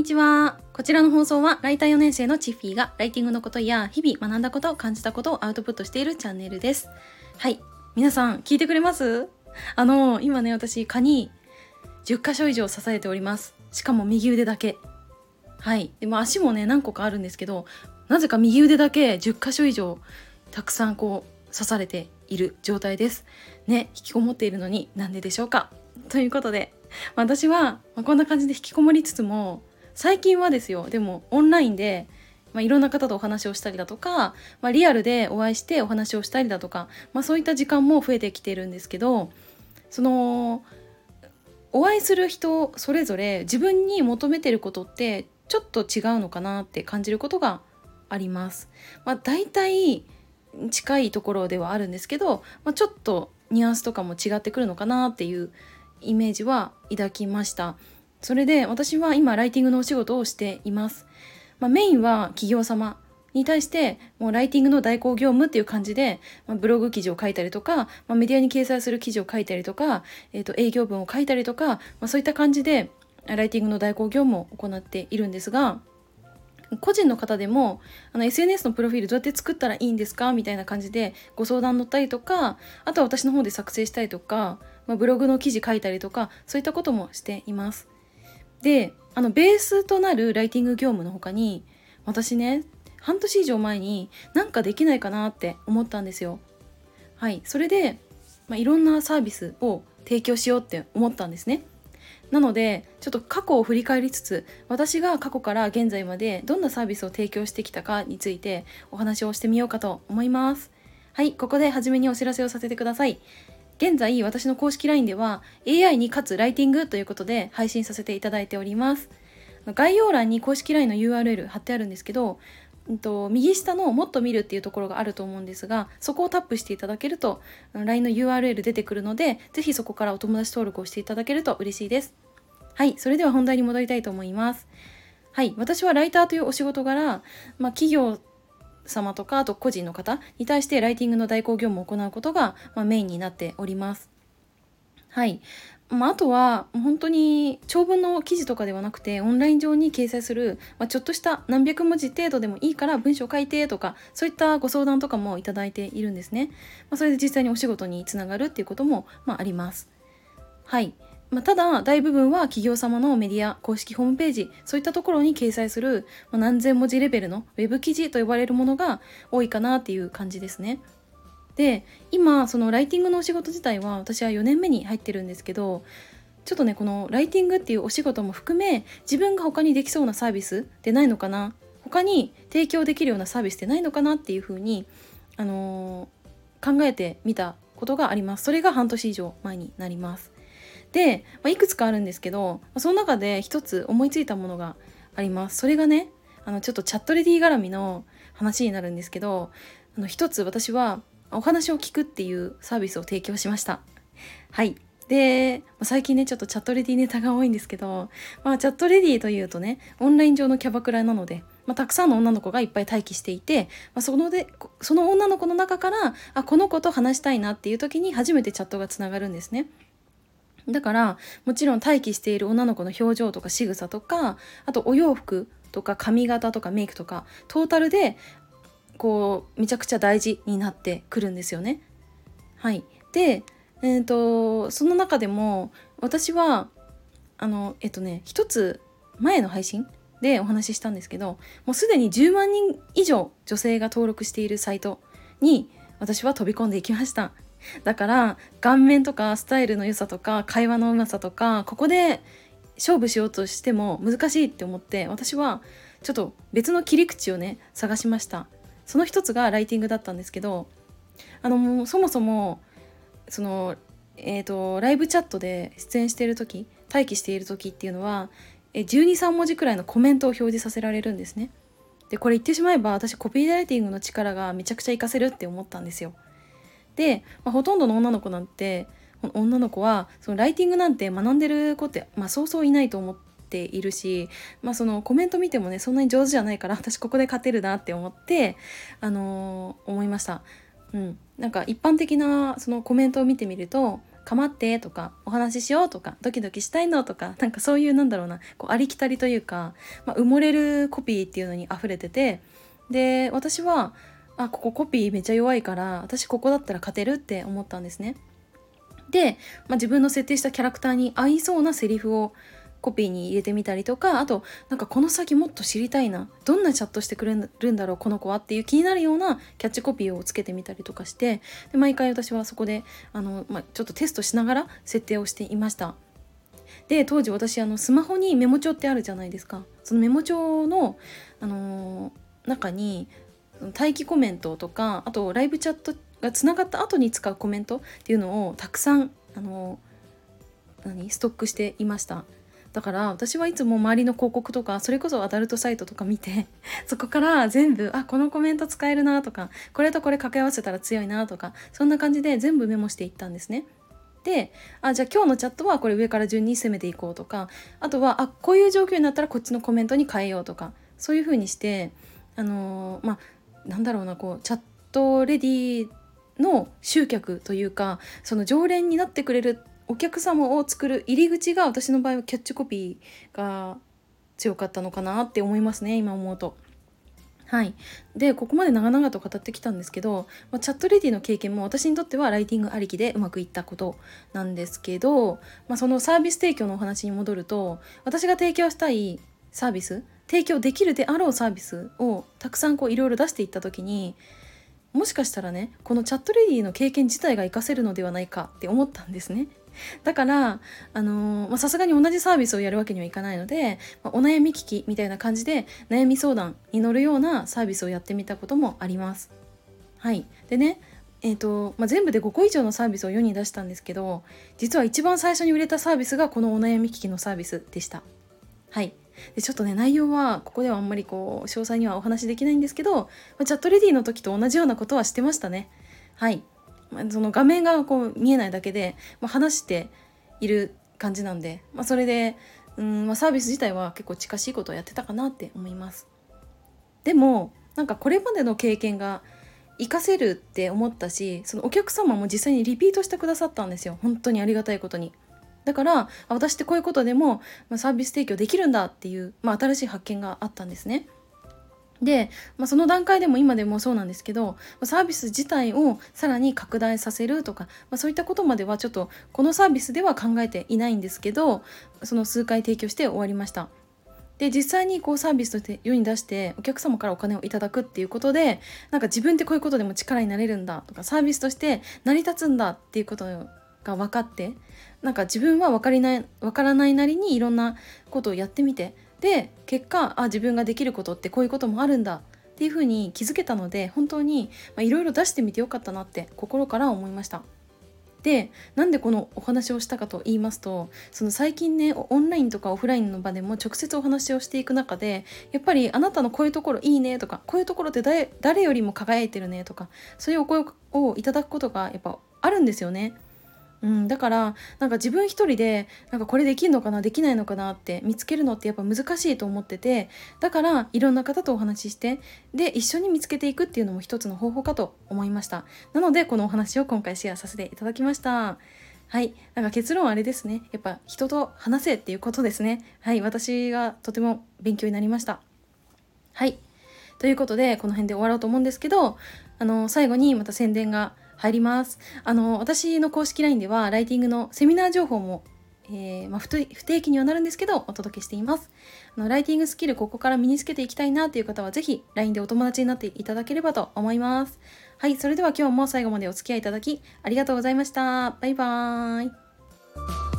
にちは。こちらの放送はライター4年生のチッフィーがライティングのことや日々学んだことを感じたことをアウトプットしているチャンネルです。はい。皆さん聞いてくれます？あの、今ね、私、蚊に10箇所以上刺されております。しかも右腕だけ。はい。でも足もね、何個かあるんですけど、なぜか右腕だけ10箇所以上たくさんこう刺されている状態です。ね、引きこもっているのになんででしょうかということで、私はこんな感じで引きこもりつつも最近はですよでもオンラインで、まあ、いろんな方とお話をしたりだとか、まあ、リアルでお会いしてお話をしたりだとか、まあ、そういった時間も増えてきてるんですけどそのお会いする人それぞれ自分に求めてることってちょっと違うのかなって感じることがあります。まあ、大体近いところではあるんですけど、まあ、ちょっとニュアンスとかも違ってくるのかなっていうイメージは抱きました。それで私は今ライティングのお仕事をしています。まあ、メインは企業様に対してもうライティングの代行業務っていう感じで、まあ、ブログ記事を書いたりとか、まあ、メディアに掲載する記事を書いたりとか、えー、と営業文を書いたりとか、まあ、そういった感じでライティングの代行業務を行っているんですが個人の方でもあの SNS のプロフィールどうやって作ったらいいんですか？みたいな感じでご相談乗ったりとかあとは私の方で作成したりとか、まあ、ブログの記事書いたりとかそういったこともしています。であのベースとなるライティング業務の他に私ね半年以上前になんかできないかなって思ったんですよ。はいそれで、まあ、いろんなサービスを提供しようって思ったんですね。なのでちょっと過去を振り返りつつ私が過去から現在までどんなサービスを提供してきたかについてお話をしてみようかと思います。はい、ここで初めにお知らせをさせてください。現在私の公式 LINE では AI にかつライティングということで配信させていただいております。概要欄に公式 LINE の URL 貼ってあるんですけど、うんと、右下のもっと見るっていうところがあると思うんですがそこをタップしていただけると LINE の URL 出てくるのでぜひそこからお友達登録をしていただけると嬉しいです。はいそれでは本題に戻りたいと思います。はい私はライターというお仕事柄、まあ、企業様とかあと個人の方に対してライティングの代行業務を行うことが、まあ、メインになっております。はい。まあ、あとは本当に長文の記事とかではなくてオンライン上に掲載する、まあ、ちょっとした何百文字程度でもいいから文章書いてとかそういったご相談とかもいただいているんですね。まあ、それで実際にお仕事につながるっていうことも、まあ、あります。はい。まあ、ただ大部分は企業様のメディア公式ホームページそういったところに掲載する、ま、何千文字レベルのウェブ記事と呼ばれるものが多いかなっていう感じですね。で今そのライティングのお仕事自体は私は4年目に入ってるんですけどちょっとねこのライティングっていうお仕事も含め自分が他にできそうなサービスってないのかな他に提供できるようなサービスってないのかなっていうふうに、あのー、考えてみたことがありますそれが半年以上前になりますで、まあ、いくつかあるんですけどその中で一つ思いついたものがあります。それがねあのちょっとチャットレディ絡みの話になるんですけどあの一つ私はお話を聞くっていうサービスを提供しました。はい。で最近ねちょっとチャットレディネタが多いんですけど、まあ、チャットレディというとねオンライン上のキャバクラなので、まあ、たくさんの女の子がいっぱい待機していて、まあ、そのでその女の子の中からあこの子と話したいなっていう時に初めてチャットがつながるんですね。だからもちろん待機している女の子の表情とか仕草とかあとお洋服とか髪型とかメイクとかトータルでこうめちゃくちゃ大事になってくるんですよね。はい、で、えーと、その中でも私はあのえっとね一つ前の配信でお話ししたんですけどもうすでに10万人以上女性が登録しているサイトに私は飛び込んでいきました。だから顔面とかスタイルの良さとか会話のうまさとかここで勝負しようとしても難しいって思って私はちょっと別の切り口をね探しました。その一つがライティングだったんですけどあのもうそもそもそのえーと、ライブチャットで出演している時待機している時っていうのは123文字くらいのコメントを表示させられるんですね。でこれ言ってしまえば私コピーライティングの力がめちゃくちゃ活かせるって思ったんですよ。で、まあ、ほとんどの女の子なんて女の子はそのライティングなんて学んでる子って、まあ、そうそういないと思っているし、まあ、そのコメント見てもねそんなに上手じゃないから私ここで勝てるなって思って、あのー、思いました。うん、なんか一般的なそのコメントを見てみると構ってとかお話ししようとかドキドキしたいのとかなんかそういうなんだろうなこうありきたりというか、まあ、埋もれるコピーっていうのに溢れててで私はあここコピーめっちゃ弱いから私ここだったら勝てるって思ったんですね。で、まあ、自分の設定したキャラクターに合いそうなセリフをコピーに入れてみたりとかあとなんかこの先もっと知りたいなどんなチャットしてくれるんだろうこの子はっていう気になるようなキャッチコピーをつけてみたりとかしてで毎回私はそこであの、まあ、ちょっとテストしながら設定をしていました。で当時私あのスマホにメモ帳ってあるじゃないですかそのメモ帳の、あのー、中に待機コメントとかあとライブチャットがつながった後に使うコメントっていうのをたくさん、あの、何ストックしていましただから私はいつも周りの広告とかそれこそアダルトサイトとか見て そこから全部あこのコメント使えるなとかこれとこれ掛け合わせたら強いなとかそんな感じで全部メモしていったんですね。であじゃあ今日のチャットはこれ上から順に攻めていこうとかあとはあこういう状況になったらこっちのコメントに変えようとかそういう風にしてあのー、まあなんだろうなこうチャットレディの集客というかその常連になってくれるお客様を作る入り口が私の場合はキャッチコピーが強かったのかなって思いますね今思うと。はい、でここまで長々と語ってきたんですけど、まあ、チャットレディの経験も私にとってはライティングありきでうまくいったことなんですけど、まあ、そのサービス提供のお話に戻ると私が提供したいサービス提供できるであろうサービスをたくさんこういろいろ出していった時にもしかしたらねこのチャットレディの経験自体が活かせるのではないかって思ったんですね。だからさすがに同じサービスをやるわけにはいかないので、まあ、お悩み聞きみたいな感じで悩み相談に乗るようなサービスをやってみたこともあります。はい、でねえーとまあ、全部で5個以上のサービスを世に出したんですけど実は一番最初に売れたサービスがこのお悩み聞きのサービスでした。はいでちょっとね内容はここではあんまりこう詳細にはお話しできないんですけど、まあ、チャットレディの時と同じようなことはしてましたね。はいまあ、その画面がこう見えないだけで、まあ、話している感じなんで、まあ、それでうん、まあ、サービス自体は結構近しいことをやってたかなって思います。でもなんかこれまでの経験が活かせるって思ったしそのお客様も実際にリピートしてくださったんですよ本当にありがたいことに。だから私ってこういうことでも、サービス提供できるんだっていう、まあ、新しい発見があったんですね。で、まあ、その段階でも今でもそうなんですけどサービス自体をさらに拡大させるとか、まあ、そういったことまではちょっとこのサービスでは考えていないんですけどその数回提供して終わりました。で実際にこうサービスとして世に出してお客様からお金をいただくっていうことでなんか自分ってこういうことでも力になれるんだとかサービスとして成り立つんだっていうことが分かってなんか自分は分かりない分からないなりにいろんなことをやってみてで結果あ自分ができることってこういうこともあるんだっていうふうに気づけたので本当にいろいろ出してみてよかったなって心から思いました。でなんでこのお話をしたかと言いますとその最近ねオンラインとかオフラインの場でも直接お話をしていく中でやっぱりあなたのこういうところいいねとかこういうところって誰よりも輝いてるねとかそういうお声をいただくことがやっぱあるんですよね。うん、だからなんか自分一人でなんかこれできるのかなできないのかなって見つけるのってやっぱ難しいと思っててだからいろんな方とお話ししてで一緒に見つけていくっていうのも一つの方法かと思いました。なのでこのお話を今回シェアさせていただきました。はい。なんか結論はあれですね。やっぱ人と話せっていうことですね。はい。私がとても勉強になりました。はい。ということでこの辺で終わろうと思うんですけどあの最後にまた宣伝が入ります。あの、私の公式 LINE では、ライティングのセミナー情報も、えー、まあ、不定期にはなるんですけど、お届けしています。あのライティングスキル、ここから身につけていきたいなという方は、是非 LINE でお友達になっていただければと思います。はい、それでは今日も最後までお付き合いいただき、ありがとうございました。バイバーイ。